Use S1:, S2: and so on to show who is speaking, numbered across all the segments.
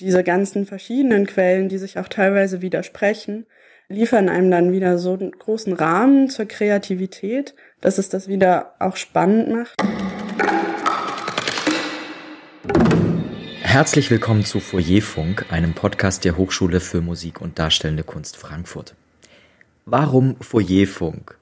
S1: Diese ganzen verschiedenen Quellen, die sich auch teilweise widersprechen, liefern einem dann wieder so einen großen Rahmen zur Kreativität, dass es das wieder auch spannend macht.
S2: Herzlich willkommen zu Foyerfunk, einem Podcast der Hochschule für Musik und Darstellende Kunst Frankfurt. Warum Foyerfunk?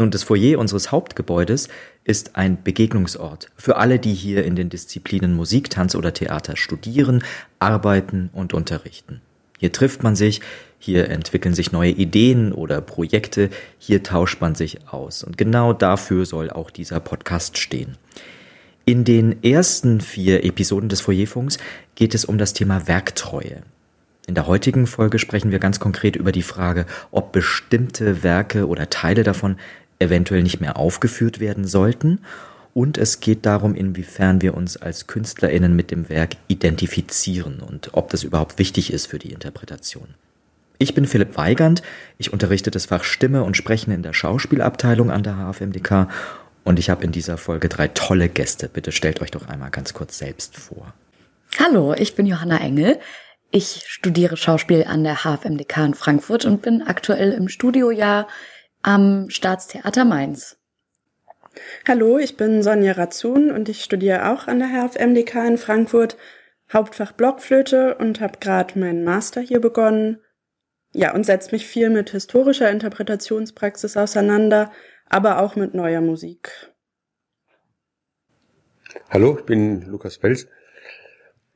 S2: Nun, das Foyer unseres Hauptgebäudes ist ein Begegnungsort für alle, die hier in den Disziplinen Musik, Tanz oder Theater studieren, arbeiten und unterrichten. Hier trifft man sich, hier entwickeln sich neue Ideen oder Projekte, hier tauscht man sich aus. Und genau dafür soll auch dieser Podcast stehen. In den ersten vier Episoden des Foyerfunks geht es um das Thema Werktreue. In der heutigen Folge sprechen wir ganz konkret über die Frage, ob bestimmte Werke oder Teile davon eventuell nicht mehr aufgeführt werden sollten. Und es geht darum, inwiefern wir uns als Künstlerinnen mit dem Werk identifizieren und ob das überhaupt wichtig ist für die Interpretation. Ich bin Philipp Weigand, ich unterrichte das Fach Stimme und Sprechen in der Schauspielabteilung an der HFMDK und ich habe in dieser Folge drei tolle Gäste. Bitte stellt euch doch einmal ganz kurz selbst vor.
S3: Hallo, ich bin Johanna Engel. Ich studiere Schauspiel an der HFMDK in Frankfurt und bin aktuell im Studiojahr am Staatstheater Mainz.
S1: Hallo, ich bin Sonja Razun und ich studiere auch an der HFMDK in Frankfurt, Hauptfach Blockflöte und habe gerade meinen Master hier begonnen. Ja, und setze mich viel mit historischer Interpretationspraxis auseinander, aber auch mit neuer Musik.
S4: Hallo, ich bin Lukas Fels,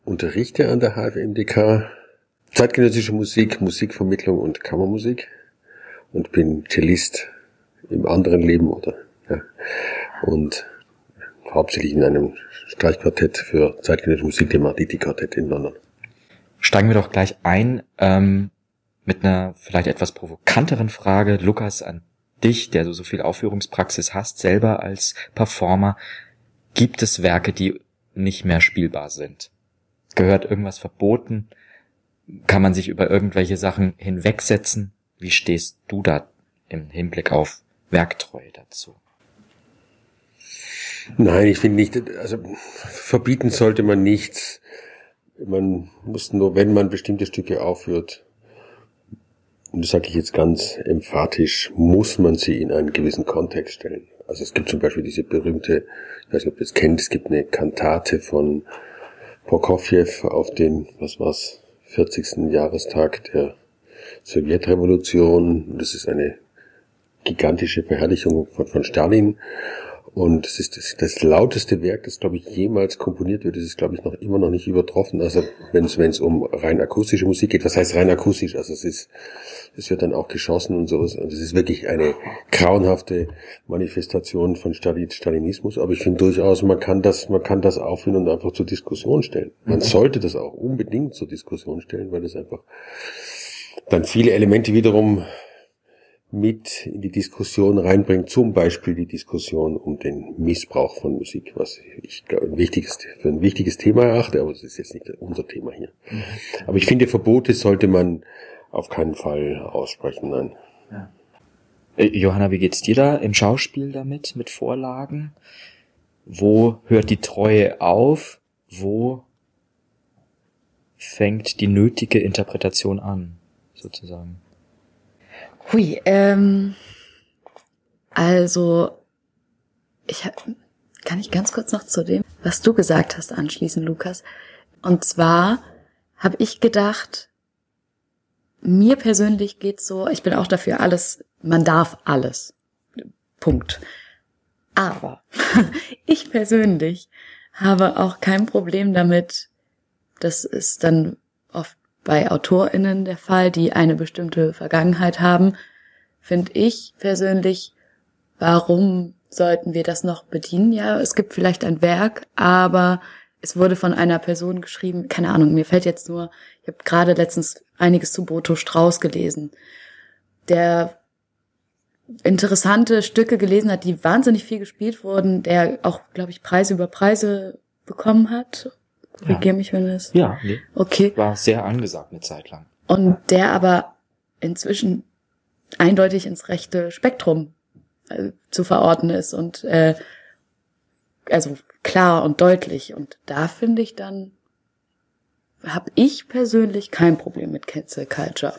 S4: unterrichte an der HFMDK zeitgenössische Musik, Musikvermittlung und Kammermusik und bin Cellist im anderen Leben oder ja, und hauptsächlich in einem Streichquartett für zeitgenössische Musik, dem Arditi Quartett in London.
S2: Steigen wir doch gleich ein ähm, mit einer vielleicht etwas provokanteren Frage, Lukas, an dich, der du so viel Aufführungspraxis hast, selber als Performer. Gibt es Werke, die nicht mehr spielbar sind? Gehört irgendwas verboten? Kann man sich über irgendwelche Sachen hinwegsetzen? Wie stehst du da im Hinblick auf Werktreue dazu?
S4: Nein, ich finde nicht, also verbieten sollte man nichts. Man muss nur, wenn man bestimmte Stücke aufführt, und das sage ich jetzt ganz emphatisch, muss man sie in einen gewissen Kontext stellen. Also es gibt zum Beispiel diese berühmte, ich weiß nicht, ob ihr es kennt, es gibt eine Kantate von Prokofjew auf den, was war's, 40. Jahrestag der Sowjetrevolution. Das ist eine gigantische Verherrlichung von, von Stalin. Und es ist das, das lauteste Werk, das, glaube ich, jemals komponiert wird. Das ist, glaube ich, noch immer noch nicht übertroffen. Also wenn es um rein akustische Musik geht, was heißt rein akustisch? Also es ist, es wird dann auch geschossen und sowas. Und es ist wirklich eine grauenhafte Manifestation von Stalin, Stalinismus. Aber ich finde durchaus, man kann das, man kann das aufhören und einfach zur Diskussion stellen. Man sollte das auch unbedingt zur Diskussion stellen, weil das einfach dann viele Elemente wiederum mit in die Diskussion reinbringt, zum Beispiel die Diskussion um den Missbrauch von Musik, was ich ein wichtiges, für ein wichtiges Thema erachte, aber das ist jetzt nicht unser Thema hier. Mhm. Aber ich finde, Verbote sollte man auf keinen Fall aussprechen, nein.
S2: Ja. Äh, Johanna, wie geht's dir da im Schauspiel damit, mit Vorlagen? Wo hört die Treue auf? Wo fängt die nötige Interpretation an, sozusagen?
S3: Hui, ähm, also ich kann ich ganz kurz noch zu dem, was du gesagt hast, anschließen, Lukas. Und zwar habe ich gedacht, mir persönlich geht's so, ich bin auch dafür alles, man darf alles. Punkt. Aber ich persönlich habe auch kein Problem damit, das ist dann oft bei AutorInnen der Fall, die eine bestimmte Vergangenheit haben, finde ich persönlich, warum sollten wir das noch bedienen? Ja, es gibt vielleicht ein Werk, aber es wurde von einer Person geschrieben, keine Ahnung, mir fällt jetzt nur, ich habe gerade letztens einiges zu Boto Strauß gelesen, der interessante Stücke gelesen hat, die wahnsinnig viel gespielt wurden, der auch, glaube ich, Preise über Preise bekommen hat Korrigier ja. mich, wenn es.
S2: Ja, nee. Okay. War sehr angesagt eine Zeit lang.
S3: Und der aber inzwischen eindeutig ins rechte Spektrum äh, zu verorten ist und äh, also klar und deutlich. Und da finde ich dann, habe ich persönlich kein Problem mit Cancel Culture.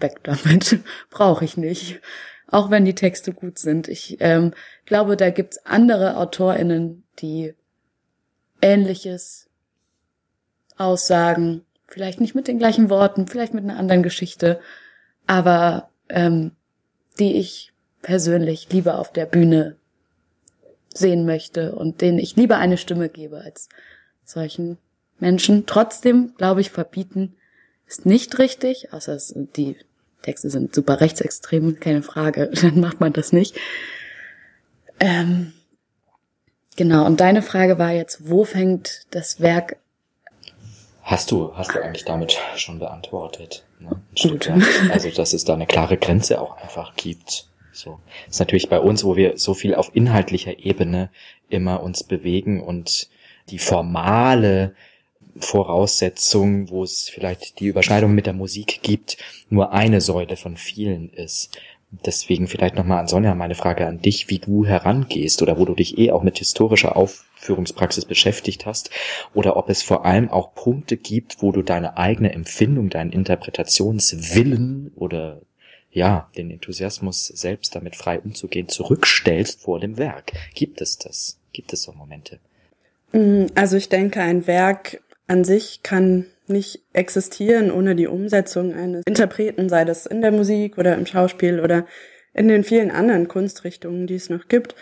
S3: Weg damit. Brauche ich nicht. Auch wenn die Texte gut sind. Ich ähm, glaube, da gibt's andere AutorInnen, die Ähnliches aussagen. Vielleicht nicht mit den gleichen Worten, vielleicht mit einer anderen Geschichte, aber ähm, die ich persönlich lieber auf der Bühne sehen möchte und denen ich lieber eine Stimme gebe als solchen Menschen. Trotzdem, glaube ich, verbieten ist nicht richtig, außer die Texte sind super rechtsextrem, keine Frage, dann macht man das nicht. Ähm, genau, und deine Frage war jetzt, wo fängt das Werk
S2: Hast du, hast du eigentlich damit schon beantwortet? Ne? Also, dass es da eine klare Grenze auch einfach gibt. So. Das ist natürlich bei uns, wo wir so viel auf inhaltlicher Ebene immer uns bewegen und die formale Voraussetzung, wo es vielleicht die Überschneidung mit der Musik gibt, nur eine Säule von vielen ist. Deswegen vielleicht nochmal an Sonja meine Frage an dich, wie du herangehst oder wo du dich eh auch mit historischer Aufführungspraxis beschäftigt hast oder ob es vor allem auch Punkte gibt, wo du deine eigene Empfindung, deinen Interpretationswillen oder ja, den Enthusiasmus selbst damit frei umzugehen zurückstellst vor dem Werk. Gibt es das? Gibt es so Momente?
S1: Mm, also ich denke, ein Werk an sich kann nicht existieren ohne die Umsetzung eines Interpreten, sei das in der Musik oder im Schauspiel oder in den vielen anderen Kunstrichtungen, die es noch gibt.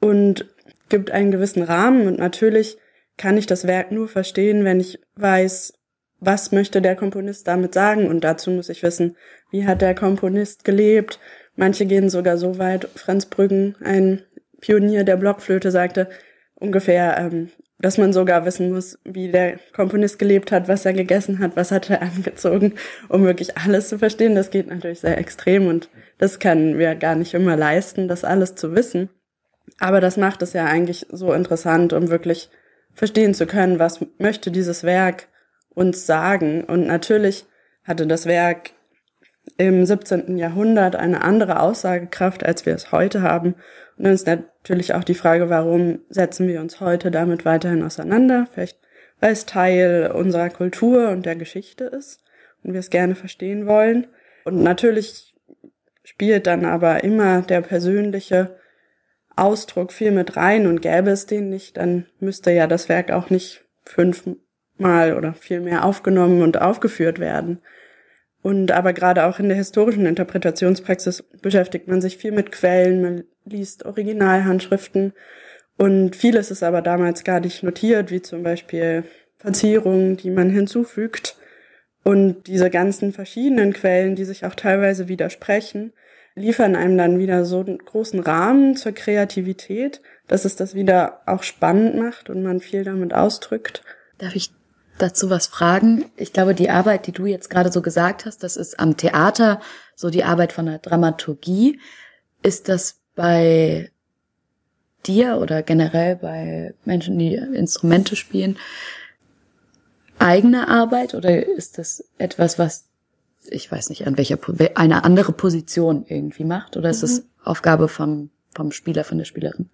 S1: Und gibt einen gewissen Rahmen. Und natürlich kann ich das Werk nur verstehen, wenn ich weiß, was möchte der Komponist damit sagen. Und dazu muss ich wissen, wie hat der Komponist gelebt. Manche gehen sogar so weit, Franz Brüggen, ein Pionier der Blockflöte, sagte ungefähr, ähm, dass man sogar wissen muss, wie der Komponist gelebt hat, was er gegessen hat, was hat er angezogen, um wirklich alles zu verstehen. Das geht natürlich sehr extrem und das können wir gar nicht immer leisten, das alles zu wissen. Aber das macht es ja eigentlich so interessant, um wirklich verstehen zu können, was möchte dieses Werk uns sagen. Und natürlich hatte das Werk im 17. Jahrhundert eine andere Aussagekraft, als wir es heute haben. Und dann ist natürlich auch die Frage, warum setzen wir uns heute damit weiterhin auseinander? Vielleicht, weil es Teil unserer Kultur und der Geschichte ist und wir es gerne verstehen wollen. Und natürlich spielt dann aber immer der persönliche Ausdruck viel mit rein und gäbe es den nicht, dann müsste ja das Werk auch nicht fünfmal oder viel mehr aufgenommen und aufgeführt werden. Und aber gerade auch in der historischen Interpretationspraxis beschäftigt man sich viel mit Quellen, man liest Originalhandschriften und vieles ist aber damals gar nicht notiert, wie zum Beispiel Verzierungen, die man hinzufügt. Und diese ganzen verschiedenen Quellen, die sich auch teilweise widersprechen, liefern einem dann wieder so einen großen Rahmen zur Kreativität, dass es das wieder auch spannend macht und man viel damit ausdrückt.
S3: Darf ich dazu was fragen? Ich glaube, die Arbeit, die du jetzt gerade so gesagt hast, das ist am Theater so die Arbeit von der Dramaturgie. Ist das bei dir oder generell bei Menschen, die Instrumente spielen, eigene Arbeit oder ist das etwas, was ich weiß nicht, an welcher eine andere Position irgendwie macht oder ist es mhm. Aufgabe vom vom Spieler von der Spielerin?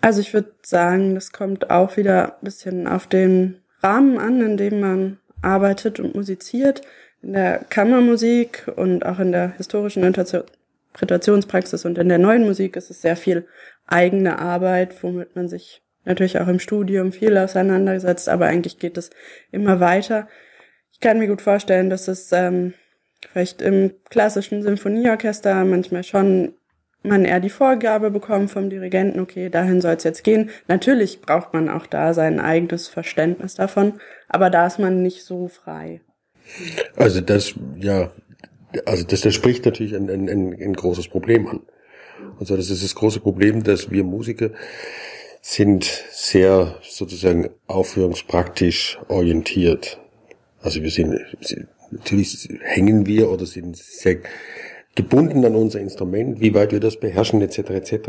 S1: Also ich würde sagen, das kommt auch wieder ein bisschen auf den Rahmen an, in dem man arbeitet und musiziert. In der Kammermusik und auch in der historischen Interpretationspraxis und in der neuen Musik ist es sehr viel eigene Arbeit, womit man sich natürlich auch im Studium viel auseinandersetzt, aber eigentlich geht es immer weiter. Ich kann mir gut vorstellen, dass es ähm, vielleicht im klassischen Symphonieorchester manchmal schon man eher die Vorgabe bekommt vom Dirigenten, okay, dahin soll es jetzt gehen. Natürlich braucht man auch da sein eigenes Verständnis davon, aber da ist man nicht so frei.
S4: Also das, ja, also das, das spricht natürlich ein, ein, ein großes Problem an. Also das ist das große Problem, dass wir Musiker sind sehr sozusagen aufführungspraktisch orientiert. Also wir sind, natürlich hängen wir oder sind sehr gebunden an unser Instrument, wie weit wir das beherrschen etc. etc.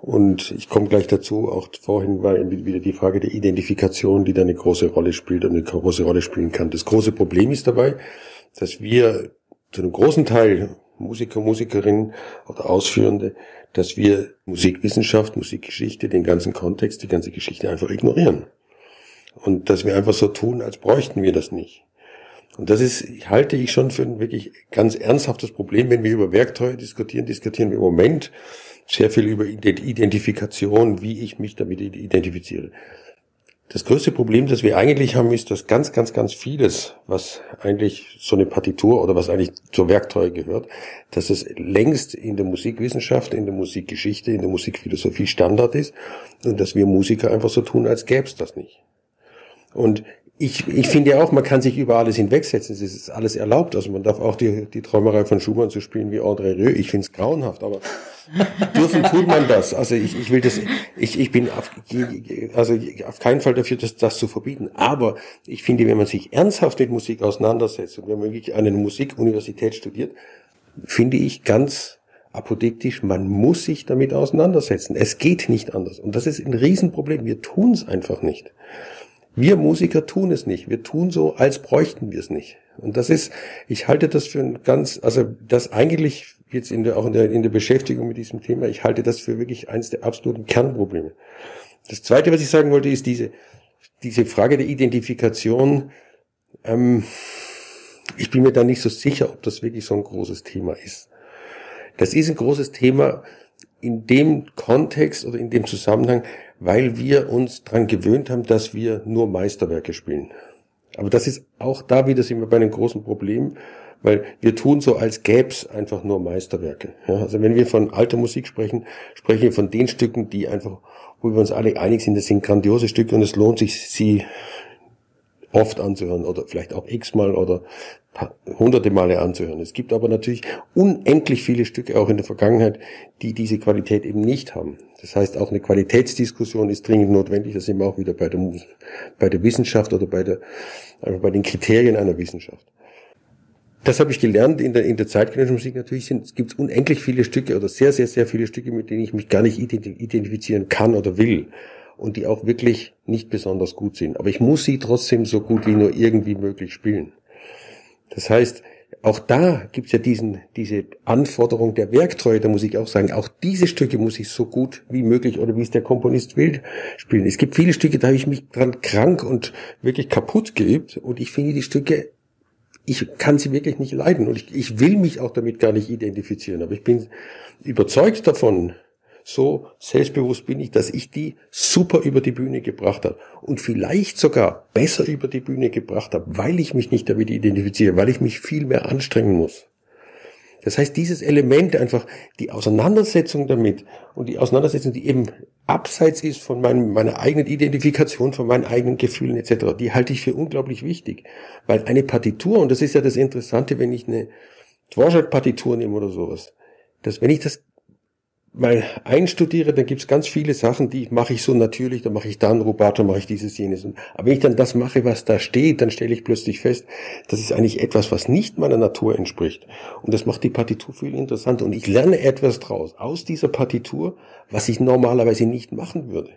S4: Und ich komme gleich dazu, auch vorhin war wieder die Frage der Identifikation, die da eine große Rolle spielt und eine große Rolle spielen kann. Das große Problem ist dabei, dass wir zu einem großen Teil Musiker, Musikerinnen oder Ausführende, dass wir Musikwissenschaft, Musikgeschichte, den ganzen Kontext, die ganze Geschichte einfach ignorieren. Und dass wir einfach so tun, als bräuchten wir das nicht. Und das ist, halte ich schon für ein wirklich ganz ernsthaftes Problem, wenn wir über Werkzeuge diskutieren, diskutieren wir im Moment sehr viel über Identifikation, wie ich mich damit identifiziere. Das größte Problem, das wir eigentlich haben, ist, dass ganz, ganz, ganz vieles, was eigentlich so eine Partitur oder was eigentlich zur Werkzeug gehört, dass es längst in der Musikwissenschaft, in der Musikgeschichte, in der Musikphilosophie Standard ist und dass wir Musiker einfach so tun, als gäbe es das nicht. Und ich, ich finde ja auch, man kann sich über alles hinwegsetzen. Es ist alles erlaubt. Also man darf auch die, die Träumerei von Schumann zu spielen wie André Rieu. Ich finde es grauenhaft, aber dürfen tut man das. Also ich, ich will das, ich, ich bin auf, also auf keinen Fall dafür, das, das zu verbieten. Aber ich finde, wenn man sich ernsthaft mit Musik auseinandersetzt und wenn man wirklich an einer Musikuniversität studiert, finde ich ganz apodiktisch, man muss sich damit auseinandersetzen. Es geht nicht anders. Und das ist ein Riesenproblem. Wir tun es einfach nicht. Wir Musiker tun es nicht. Wir tun so, als bräuchten wir es nicht. Und das ist, ich halte das für ein ganz, also das eigentlich jetzt in der, auch in der, in der Beschäftigung mit diesem Thema, ich halte das für wirklich eines der absoluten Kernprobleme. Das zweite, was ich sagen wollte, ist diese, diese Frage der Identifikation. Ähm, ich bin mir da nicht so sicher, ob das wirklich so ein großes Thema ist. Das ist ein großes Thema in dem Kontext oder in dem Zusammenhang, weil wir uns dran gewöhnt haben, dass wir nur Meisterwerke spielen. Aber das ist auch da wieder sind wir bei einem großen Problem, weil wir tun so, als gäb's einfach nur Meisterwerke. Ja, also wenn wir von alter Musik sprechen, sprechen wir von den Stücken, die einfach, wo wir uns alle einig sind, das sind grandiose Stücke und es lohnt sich, sie oft anzuhören oder vielleicht auch x-mal oder hunderte Male anzuhören. Es gibt aber natürlich unendlich viele Stücke auch in der Vergangenheit, die diese Qualität eben nicht haben. Das heißt, auch eine Qualitätsdiskussion ist dringend notwendig. Das sind wir auch wieder bei der, bei der Wissenschaft oder bei der, also bei den Kriterien einer Wissenschaft. Das habe ich gelernt in der, in der zeitgenössischen Musik. Natürlich gibt es unendlich viele Stücke oder sehr, sehr, sehr viele Stücke, mit denen ich mich gar nicht identifizieren kann oder will und die auch wirklich nicht besonders gut sind. Aber ich muss sie trotzdem so gut wie nur irgendwie möglich spielen. Das heißt, auch da gibt es ja diesen, diese Anforderung der Werktreue der Musik auch sagen, auch diese Stücke muss ich so gut wie möglich oder wie es der Komponist will spielen. Es gibt viele Stücke, da habe ich mich dran krank und wirklich kaputt geübt und ich finde die Stücke, ich kann sie wirklich nicht leiden und ich, ich will mich auch damit gar nicht identifizieren, aber ich bin überzeugt davon, so selbstbewusst bin ich, dass ich die super über die Bühne gebracht habe und vielleicht sogar besser über die Bühne gebracht habe, weil ich mich nicht damit identifiziere, weil ich mich viel mehr anstrengen muss. Das heißt, dieses Element einfach, die Auseinandersetzung damit und die Auseinandersetzung, die eben abseits ist von meinem, meiner eigenen Identifikation, von meinen eigenen Gefühlen etc., die halte ich für unglaublich wichtig. Weil eine Partitur, und das ist ja das Interessante, wenn ich eine Dvorak-Partitur nehme oder sowas, dass wenn ich das mal einstudiere, dann gibt's ganz viele Sachen, die mache ich so natürlich, dann mache ich dann Rubato, mache ich dieses, jenes. Aber wenn ich dann das mache, was da steht, dann stelle ich plötzlich fest, das ist eigentlich etwas, was nicht meiner Natur entspricht. Und das macht die Partitur viel interessanter. Und ich lerne etwas draus, aus dieser Partitur, was ich normalerweise nicht machen würde.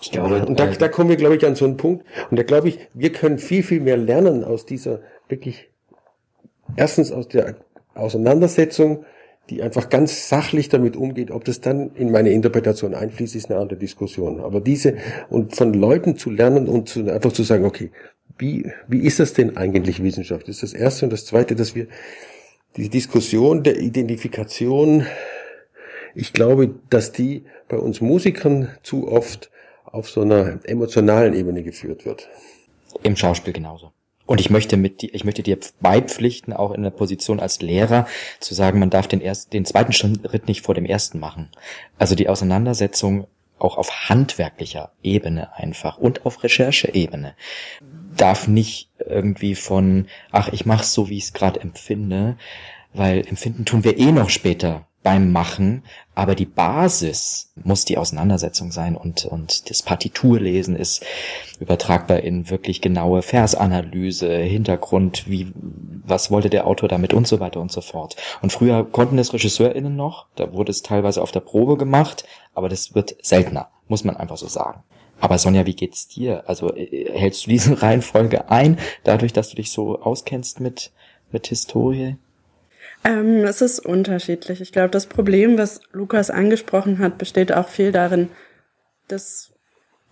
S4: Ich glaube, und da, da kommen wir, glaube ich, an so einen Punkt. Und da glaube ich, wir können viel, viel mehr lernen aus dieser wirklich, erstens aus der Auseinandersetzung die einfach ganz sachlich damit umgeht. Ob das dann in meine Interpretation einfließt, ist eine andere Diskussion. Aber diese und von Leuten zu lernen und zu, einfach zu sagen, okay, wie, wie ist das denn eigentlich Wissenschaft? Das ist das Erste. Und das Zweite, dass wir die Diskussion der Identifikation, ich glaube, dass die bei uns Musikern zu oft auf so einer emotionalen Ebene geführt wird.
S2: Im Schauspiel genauso. Und ich möchte mit ich möchte dir beipflichten, auch in der Position als Lehrer, zu sagen, man darf den ersten, den zweiten Schritt nicht vor dem ersten machen. Also die Auseinandersetzung auch auf handwerklicher Ebene einfach und auf Rechercheebene darf nicht irgendwie von, ach, ich mach's so, wie ich es gerade empfinde, weil empfinden tun wir eh noch später beim Machen, aber die Basis muss die Auseinandersetzung sein und, und das Partiturlesen ist übertragbar in wirklich genaue Versanalyse, Hintergrund, wie, was wollte der Autor damit und so weiter und so fort. Und früher konnten es RegisseurInnen noch, da wurde es teilweise auf der Probe gemacht, aber das wird seltener, muss man einfach so sagen. Aber Sonja, wie geht's dir? Also äh, hältst du diese Reihenfolge ein, dadurch, dass du dich so auskennst mit, mit Historie?
S1: Ähm, es ist unterschiedlich. Ich glaube, das Problem, was Lukas angesprochen hat, besteht auch viel darin, dass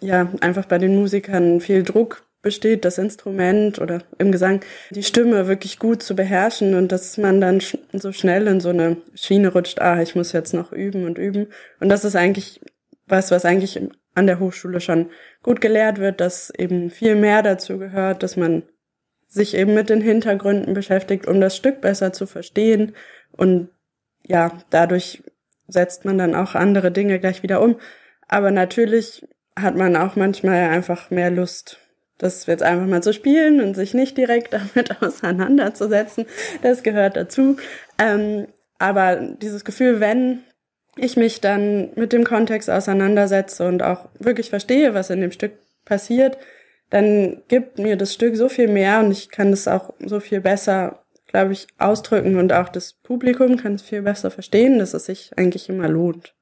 S1: ja einfach bei den Musikern viel Druck besteht, das Instrument oder im Gesang die Stimme wirklich gut zu beherrschen und dass man dann sch so schnell in so eine Schiene rutscht, ah, ich muss jetzt noch üben und üben. Und das ist eigentlich was, was eigentlich an der Hochschule schon gut gelehrt wird, dass eben viel mehr dazu gehört, dass man sich eben mit den Hintergründen beschäftigt, um das Stück besser zu verstehen. Und ja, dadurch setzt man dann auch andere Dinge gleich wieder um. Aber natürlich hat man auch manchmal einfach mehr Lust, das jetzt einfach mal zu spielen und sich nicht direkt damit auseinanderzusetzen. Das gehört dazu. Ähm, aber dieses Gefühl, wenn ich mich dann mit dem Kontext auseinandersetze und auch wirklich verstehe, was in dem Stück passiert, dann gibt mir das Stück so viel mehr und ich kann es auch so viel besser, glaube ich, ausdrücken und auch das Publikum kann es viel besser verstehen, dass es sich eigentlich immer lohnt.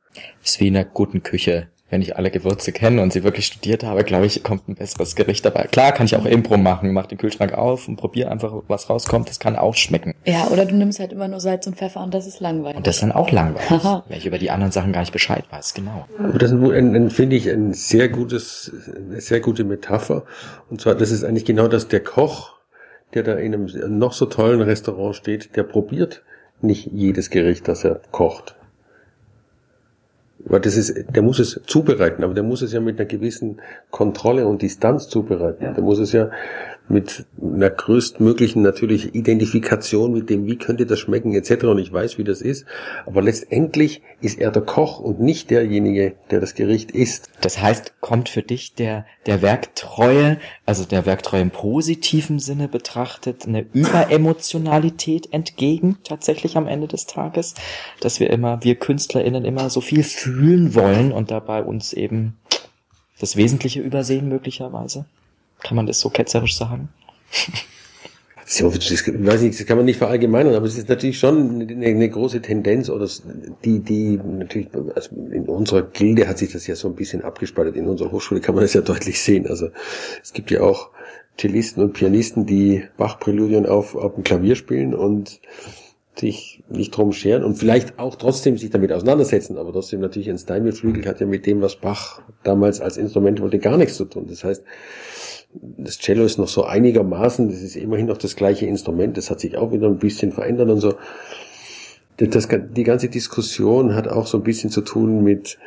S2: Ist wie in einer guten Küche wenn ich alle Gewürze kenne und sie wirklich studiert habe, glaube ich, kommt ein besseres Gericht dabei. Klar kann ich auch Impro machen, mach den Kühlschrank auf und probiere einfach, was rauskommt. Das kann auch schmecken.
S3: Ja, oder du nimmst halt immer nur Salz und Pfeffer und das ist langweilig.
S2: Und das ist dann auch langweilig, weil ich über die anderen Sachen gar nicht Bescheid weiß, genau.
S4: Aber das ist, finde ich, ein sehr gutes, eine sehr gute Metapher. Und zwar, das ist eigentlich genau das, der Koch, der da in einem noch so tollen Restaurant steht, der probiert nicht jedes Gericht, das er kocht. Weil das ist, der muss es zubereiten, aber der muss es ja mit einer gewissen Kontrolle und Distanz zubereiten. Ja. Der muss es ja mit einer größtmöglichen natürlich Identifikation mit dem, wie könnte das schmecken etc. Und ich weiß, wie das ist. Aber letztendlich ist er der Koch und nicht derjenige, der das Gericht isst.
S2: Das heißt, kommt für dich der, der Werktreue, also der Werktreue im positiven Sinne betrachtet, eine Überemotionalität entgegen, tatsächlich am Ende des Tages, dass wir immer, wir KünstlerInnen immer so viel fühlen wollen und dabei uns eben das Wesentliche übersehen möglicherweise? Kann man das so ketzerisch sagen?
S4: So, das, ich weiß nicht, das kann man nicht verallgemeinern, aber es ist natürlich schon eine, eine große Tendenz oder die, die natürlich, also in unserer Gilde hat sich das ja so ein bisschen abgespaltet. In unserer Hochschule kann man das ja deutlich sehen. Also es gibt ja auch Cellisten und Pianisten, die Bach-Präludien auf, auf dem Klavier spielen und sich nicht drum scheren und vielleicht auch trotzdem sich damit auseinandersetzen, aber trotzdem natürlich ein Steinway-Flügel hat ja mit dem, was Bach damals als Instrument wollte, gar nichts zu tun. Das heißt, das Cello ist noch so einigermaßen, das ist immerhin noch das gleiche Instrument, das hat sich auch wieder ein bisschen verändert und so. Das, die ganze Diskussion hat auch so ein bisschen zu tun mit,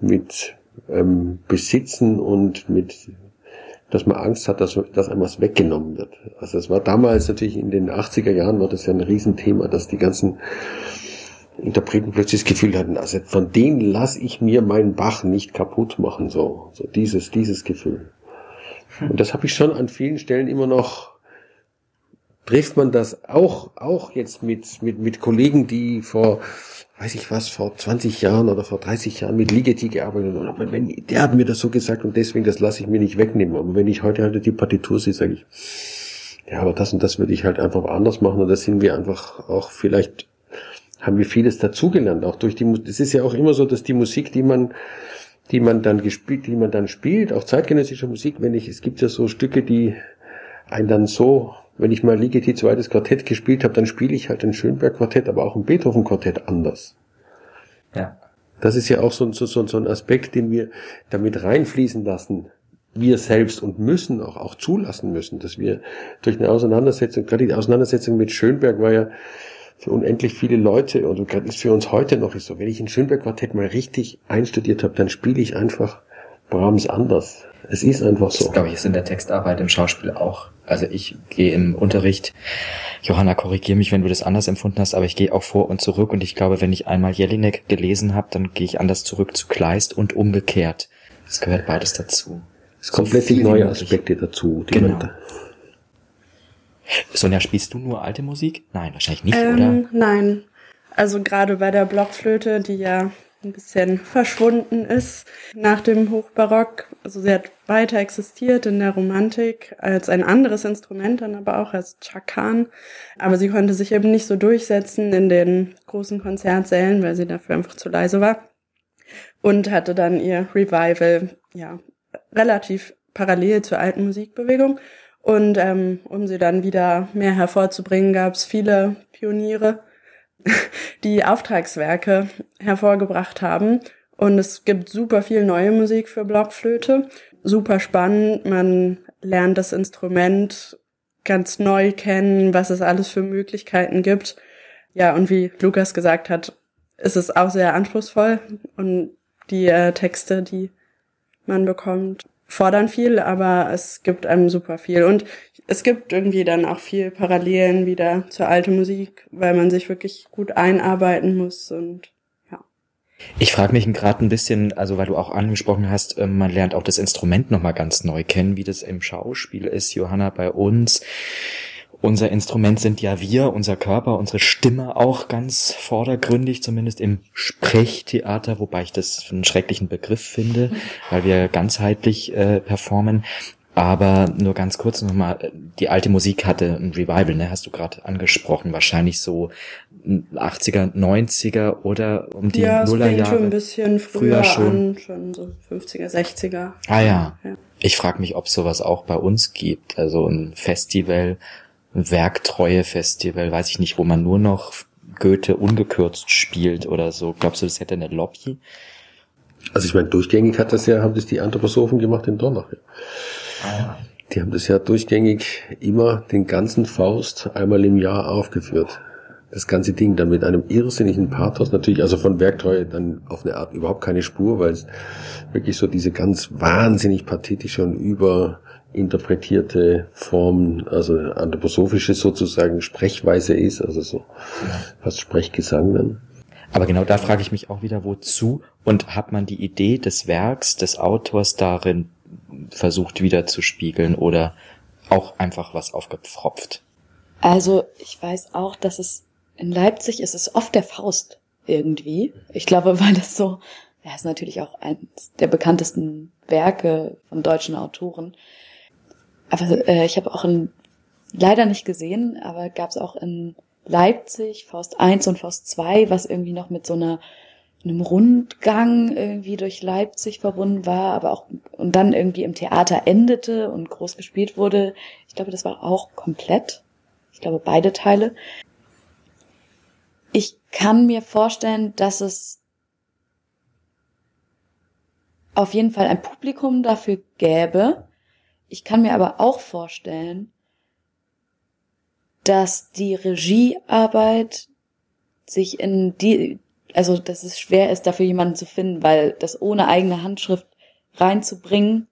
S4: mit ähm, Besitzen und mit, dass man Angst hat, dass, dass einem was weggenommen wird. Also es war damals natürlich in den 80er Jahren war das ja ein Riesenthema, dass die ganzen Interpreten plötzlich das Gefühl hatten, also von denen lasse ich mir meinen Bach nicht kaputt machen, so, so dieses, dieses Gefühl. Und das habe ich schon an vielen Stellen immer noch, trifft man das auch, auch jetzt mit, mit, mit Kollegen, die vor, weiß ich was, vor 20 Jahren oder vor 30 Jahren mit Ligeti gearbeitet haben. Aber wenn, der hat mir das so gesagt und deswegen, das lasse ich mir nicht wegnehmen. Aber wenn ich heute halt die Partitur sehe, sage ich, ja, aber das und das würde ich halt einfach anders machen und da sind wir einfach auch vielleicht haben wir vieles dazugelernt, auch durch die Musik. Es ist ja auch immer so, dass die Musik, die man die man dann gespielt, die man dann spielt, auch zeitgenössische Musik, wenn ich, es gibt ja so Stücke, die einen dann so, wenn ich mal Ligeti zweites Quartett gespielt habe, dann spiele ich halt ein Schönberg Quartett, aber auch ein Beethoven Quartett anders. Ja. Das ist ja auch so, so, so ein Aspekt, den wir damit reinfließen lassen, wir selbst und müssen auch, auch zulassen müssen, dass wir durch eine Auseinandersetzung, gerade die Auseinandersetzung mit Schönberg war ja, für unendlich viele Leute und gerade ist für uns heute noch so. Wenn ich ein Schönberg-Quartett mal richtig einstudiert habe, dann spiele ich einfach Brahms anders. Es ist einfach so.
S2: Das, glaube ich, ist in der Textarbeit im Schauspiel auch. Also ich gehe im Unterricht, Johanna, korrigier mich, wenn du das anders empfunden hast, aber ich gehe auch vor und zurück und ich glaube, wenn ich einmal Jelinek gelesen habe, dann gehe ich anders zurück zu Kleist und umgekehrt. Das gehört beides dazu.
S4: Es kommt so komplett neue Aspekte dazu.
S2: Die genau. Sonja, spielst du nur alte Musik? Nein, wahrscheinlich nicht,
S1: ähm,
S2: oder?
S1: Nein. Also gerade bei der Blockflöte, die ja ein bisschen verschwunden ist nach dem Hochbarock. Also sie hat weiter existiert in der Romantik als ein anderes Instrument, dann aber auch als Chakan. Aber sie konnte sich eben nicht so durchsetzen in den großen Konzertsälen, weil sie dafür einfach zu leise war. Und hatte dann ihr Revival, ja, relativ parallel zur alten Musikbewegung. Und ähm, um sie dann wieder mehr hervorzubringen, gab es viele Pioniere, die Auftragswerke hervorgebracht haben. Und es gibt super viel neue Musik für Blockflöte. Super spannend. Man lernt das Instrument ganz neu kennen, was es alles für Möglichkeiten gibt. Ja, und wie Lukas gesagt hat, ist es auch sehr anspruchsvoll und die äh, Texte, die man bekommt, fordern viel, aber es gibt einem super viel. Und es gibt irgendwie dann auch viel Parallelen wieder zur alten Musik, weil man sich wirklich gut einarbeiten muss und ja.
S2: Ich frage mich gerade ein bisschen, also weil du auch angesprochen hast, ähm, man lernt auch das Instrument nochmal ganz neu kennen, wie das im Schauspiel ist, Johanna, bei uns. Unser Instrument sind ja wir, unser Körper, unsere Stimme auch ganz vordergründig, zumindest im Sprechtheater, wobei ich das einen schrecklichen Begriff finde, weil wir ganzheitlich äh, performen. Aber nur ganz kurz nochmal, die alte Musik hatte ein Revival, ne, hast du gerade angesprochen, wahrscheinlich so 80er, 90er oder um die
S1: ja,
S2: Nullerjahre.
S1: schon ein bisschen früher, früher schon. An, schon so 50er, 60er.
S2: Ah ja. ja. Ich frage mich, ob sowas auch bei uns gibt, also ein Festival, Werktreue-Festival, weiß ich nicht, wo man nur noch Goethe ungekürzt spielt oder so. Glaubst du, das hätte eine Lobby?
S4: Also ich meine, durchgängig hat das ja, haben das die Anthroposophen gemacht in Dornach. Ja. Ah. Die haben das ja durchgängig immer den ganzen Faust einmal im Jahr aufgeführt. Das ganze Ding dann mit einem irrsinnigen Pathos, natürlich, also von Werktreue dann auf eine Art überhaupt keine Spur, weil es wirklich so diese ganz wahnsinnig pathetische und über interpretierte Form, also anthroposophische sozusagen Sprechweise ist, also so fast Sprechgesang dann.
S2: Aber genau da frage ich mich auch wieder, wozu und hat man die Idee des Werks, des Autors darin versucht wieder zu spiegeln oder auch einfach was aufgepfropft?
S3: Also ich weiß auch, dass es in Leipzig ist es oft der Faust irgendwie. Ich glaube, weil das so, ja, ist natürlich auch eines der bekanntesten Werke von deutschen Autoren aber äh, ich habe auch in, leider nicht gesehen, aber gab es auch in Leipzig Faust 1 und Faust 2, was irgendwie noch mit so einer einem Rundgang irgendwie durch Leipzig verbunden war, aber auch und dann irgendwie im Theater endete und groß gespielt wurde. Ich glaube, das war auch komplett. Ich glaube, beide Teile. Ich kann mir vorstellen, dass es auf jeden Fall ein Publikum dafür gäbe, ich kann mir aber auch vorstellen, dass die Regiearbeit sich in die, also dass es schwer ist, dafür jemanden zu finden, weil das ohne eigene Handschrift reinzubringen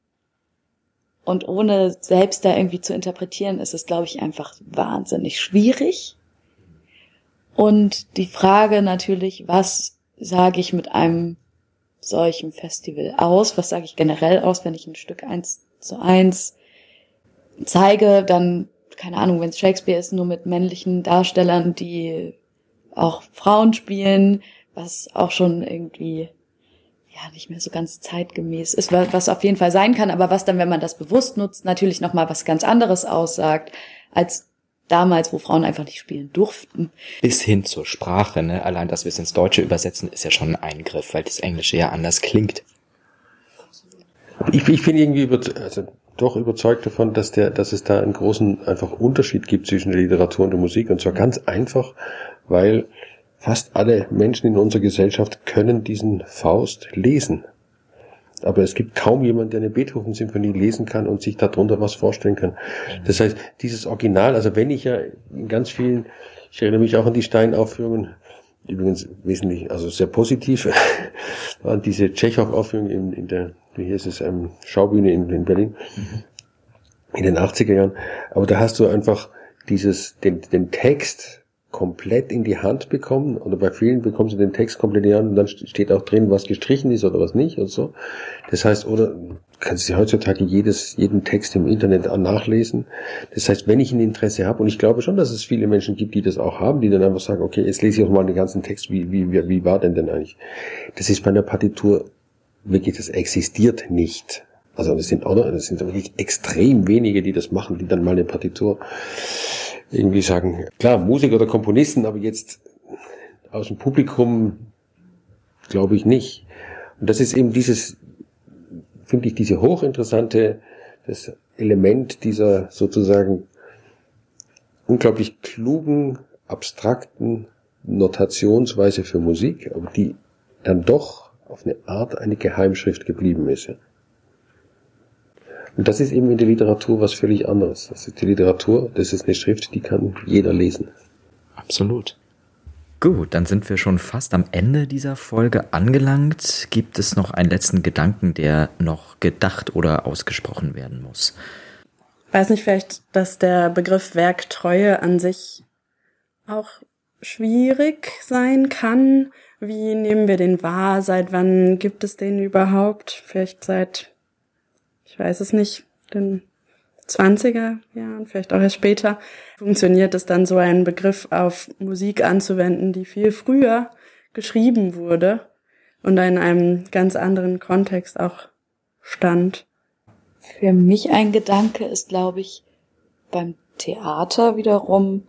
S3: und ohne selbst da irgendwie zu interpretieren, ist es, glaube ich, einfach wahnsinnig schwierig. Und die Frage natürlich, was sage ich mit einem solchen Festival aus? Was sage ich generell aus, wenn ich ein Stück eins zu eins zeige, dann, keine Ahnung, wenn es Shakespeare ist, nur mit männlichen Darstellern, die auch Frauen spielen, was auch schon irgendwie ja nicht mehr so ganz zeitgemäß ist, was auf jeden Fall sein kann, aber was dann, wenn man das bewusst nutzt, natürlich noch mal was ganz anderes aussagt als damals, wo Frauen einfach nicht spielen durften.
S2: Bis hin zur Sprache, ne? Allein, dass wir es ins Deutsche übersetzen, ist ja schon ein Eingriff, weil das Englische ja anders klingt.
S4: Ich, ich bin irgendwie über, also doch überzeugt davon, dass der, dass es da einen großen einfach Unterschied gibt zwischen der Literatur und der Musik und zwar ganz einfach, weil fast alle Menschen in unserer Gesellschaft können diesen Faust lesen. Aber es gibt kaum jemanden, der eine Beethoven-Symphonie lesen kann und sich darunter was vorstellen kann. Das heißt, dieses Original, also wenn ich ja in ganz vielen, ich erinnere mich auch an die Steinaufführungen, übrigens wesentlich, also sehr positiv, waren diese Tschechow-Aufführungen in, in der wie hieß es, ähm, Schaubühne in, in Berlin, mhm. in den 80er Jahren. Aber da hast du einfach dieses, den, den Text komplett in die Hand bekommen oder bei vielen bekommst du den Text komplett in die Hand und dann steht auch drin, was gestrichen ist oder was nicht und so. Das heißt, oder kannst du heutzutage jedes, jeden Text im Internet nachlesen. Das heißt, wenn ich ein Interesse habe, und ich glaube schon, dass es viele Menschen gibt, die das auch haben, die dann einfach sagen, okay, jetzt lese ich auch mal den ganzen Text, wie, wie, wie, wie war denn denn eigentlich? Das ist bei einer Partitur wirklich, das existiert nicht. Also das sind, oder? Das sind wirklich extrem wenige, die das machen, die dann mal eine Partitur irgendwie sagen, klar, Musiker oder Komponisten, aber jetzt aus dem Publikum glaube ich nicht. Und das ist eben dieses, finde ich, diese hochinteressante, das Element dieser sozusagen unglaublich klugen, abstrakten Notationsweise für Musik, aber die dann doch auf eine Art eine Geheimschrift geblieben ist. Und das ist eben in der Literatur was völlig anderes. Das ist die Literatur, das ist eine Schrift, die kann jeder lesen.
S2: Absolut. Gut, dann sind wir schon fast am Ende dieser Folge angelangt. Gibt es noch einen letzten Gedanken, der noch gedacht oder ausgesprochen werden muss?
S1: Weiß nicht, vielleicht, dass der Begriff Werktreue an sich auch schwierig sein kann. Wie nehmen wir den wahr? Seit wann gibt es den überhaupt? Vielleicht seit, ich weiß es nicht, den 20er Jahren, vielleicht auch erst später, funktioniert es dann so einen Begriff auf Musik anzuwenden, die viel früher geschrieben wurde und in einem ganz anderen Kontext auch stand.
S3: Für mich ein Gedanke ist, glaube ich, beim Theater wiederum,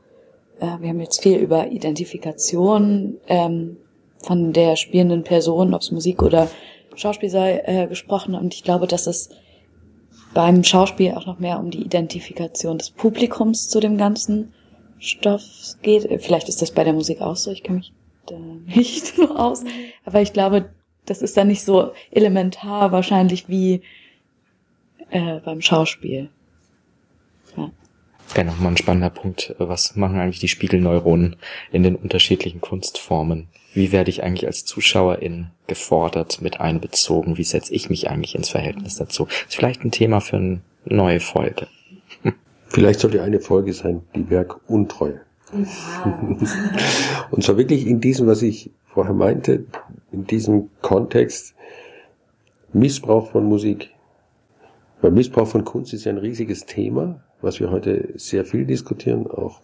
S3: äh, wir haben jetzt viel über Identifikation ähm, von der spielenden Person, ob es Musik oder Schauspiel sei, äh, gesprochen und ich glaube, dass es beim Schauspiel auch noch mehr um die Identifikation des Publikums zu dem ganzen Stoff geht. Vielleicht ist das bei der Musik auch so, ich kenne mich da nicht so aus. Aber ich glaube, das ist dann nicht so elementar wahrscheinlich wie äh, beim Schauspiel.
S2: Ja. Ja, nochmal ein spannender Punkt. Was machen eigentlich die Spiegelneuronen in den unterschiedlichen Kunstformen? Wie werde ich eigentlich als Zuschauerin gefordert, mit einbezogen? Wie setze ich mich eigentlich ins Verhältnis dazu? Das ist vielleicht ein Thema für eine neue Folge.
S4: Vielleicht sollte eine Folge sein, die Werkuntreue. Und zwar wirklich in diesem, was ich vorher meinte, in diesem Kontext Missbrauch von Musik. Weil Missbrauch von Kunst ist ja ein riesiges Thema, was wir heute sehr viel diskutieren, auch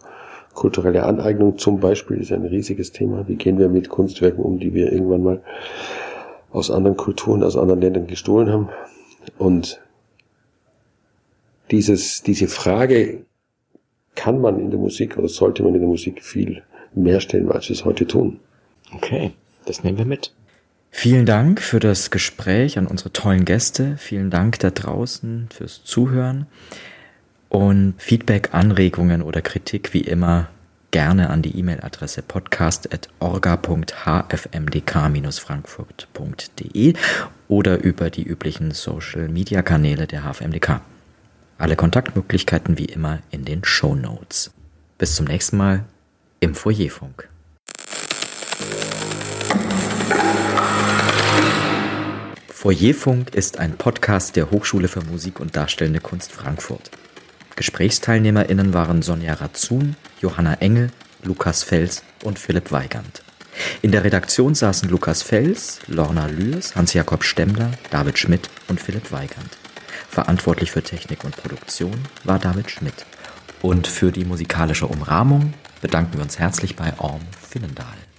S4: kulturelle Aneignung zum Beispiel ist ein riesiges Thema. Wie gehen wir mit Kunstwerken um, die wir irgendwann mal aus anderen Kulturen, aus anderen Ländern gestohlen haben? Und dieses, diese Frage, kann man in der Musik oder sollte man in der Musik viel mehr stellen, als wir es heute tun?
S2: Okay, das nehmen wir mit. Vielen Dank für das Gespräch an unsere tollen Gäste. Vielen Dank da draußen fürs Zuhören. Und Feedback, Anregungen oder Kritik wie immer gerne an die E-Mail-Adresse podcast.orga.hfmdk-frankfurt.de oder über die üblichen Social-Media-Kanäle der HFMDK. Alle Kontaktmöglichkeiten wie immer in den Show Notes. Bis zum nächsten Mal im Foyerfunk. Foyerfunk ist ein Podcast der Hochschule für Musik und Darstellende Kunst Frankfurt. GesprächsteilnehmerInnen waren Sonja Razun, Johanna Engel, Lukas Fels und Philipp Weigand. In der Redaktion saßen Lukas Fels, Lorna Lührs, Hans-Jakob Stemmler, David Schmidt und Philipp Weigand. Verantwortlich für Technik und Produktion war David Schmidt. Und für die musikalische Umrahmung bedanken wir uns herzlich bei Orm Finnendahl.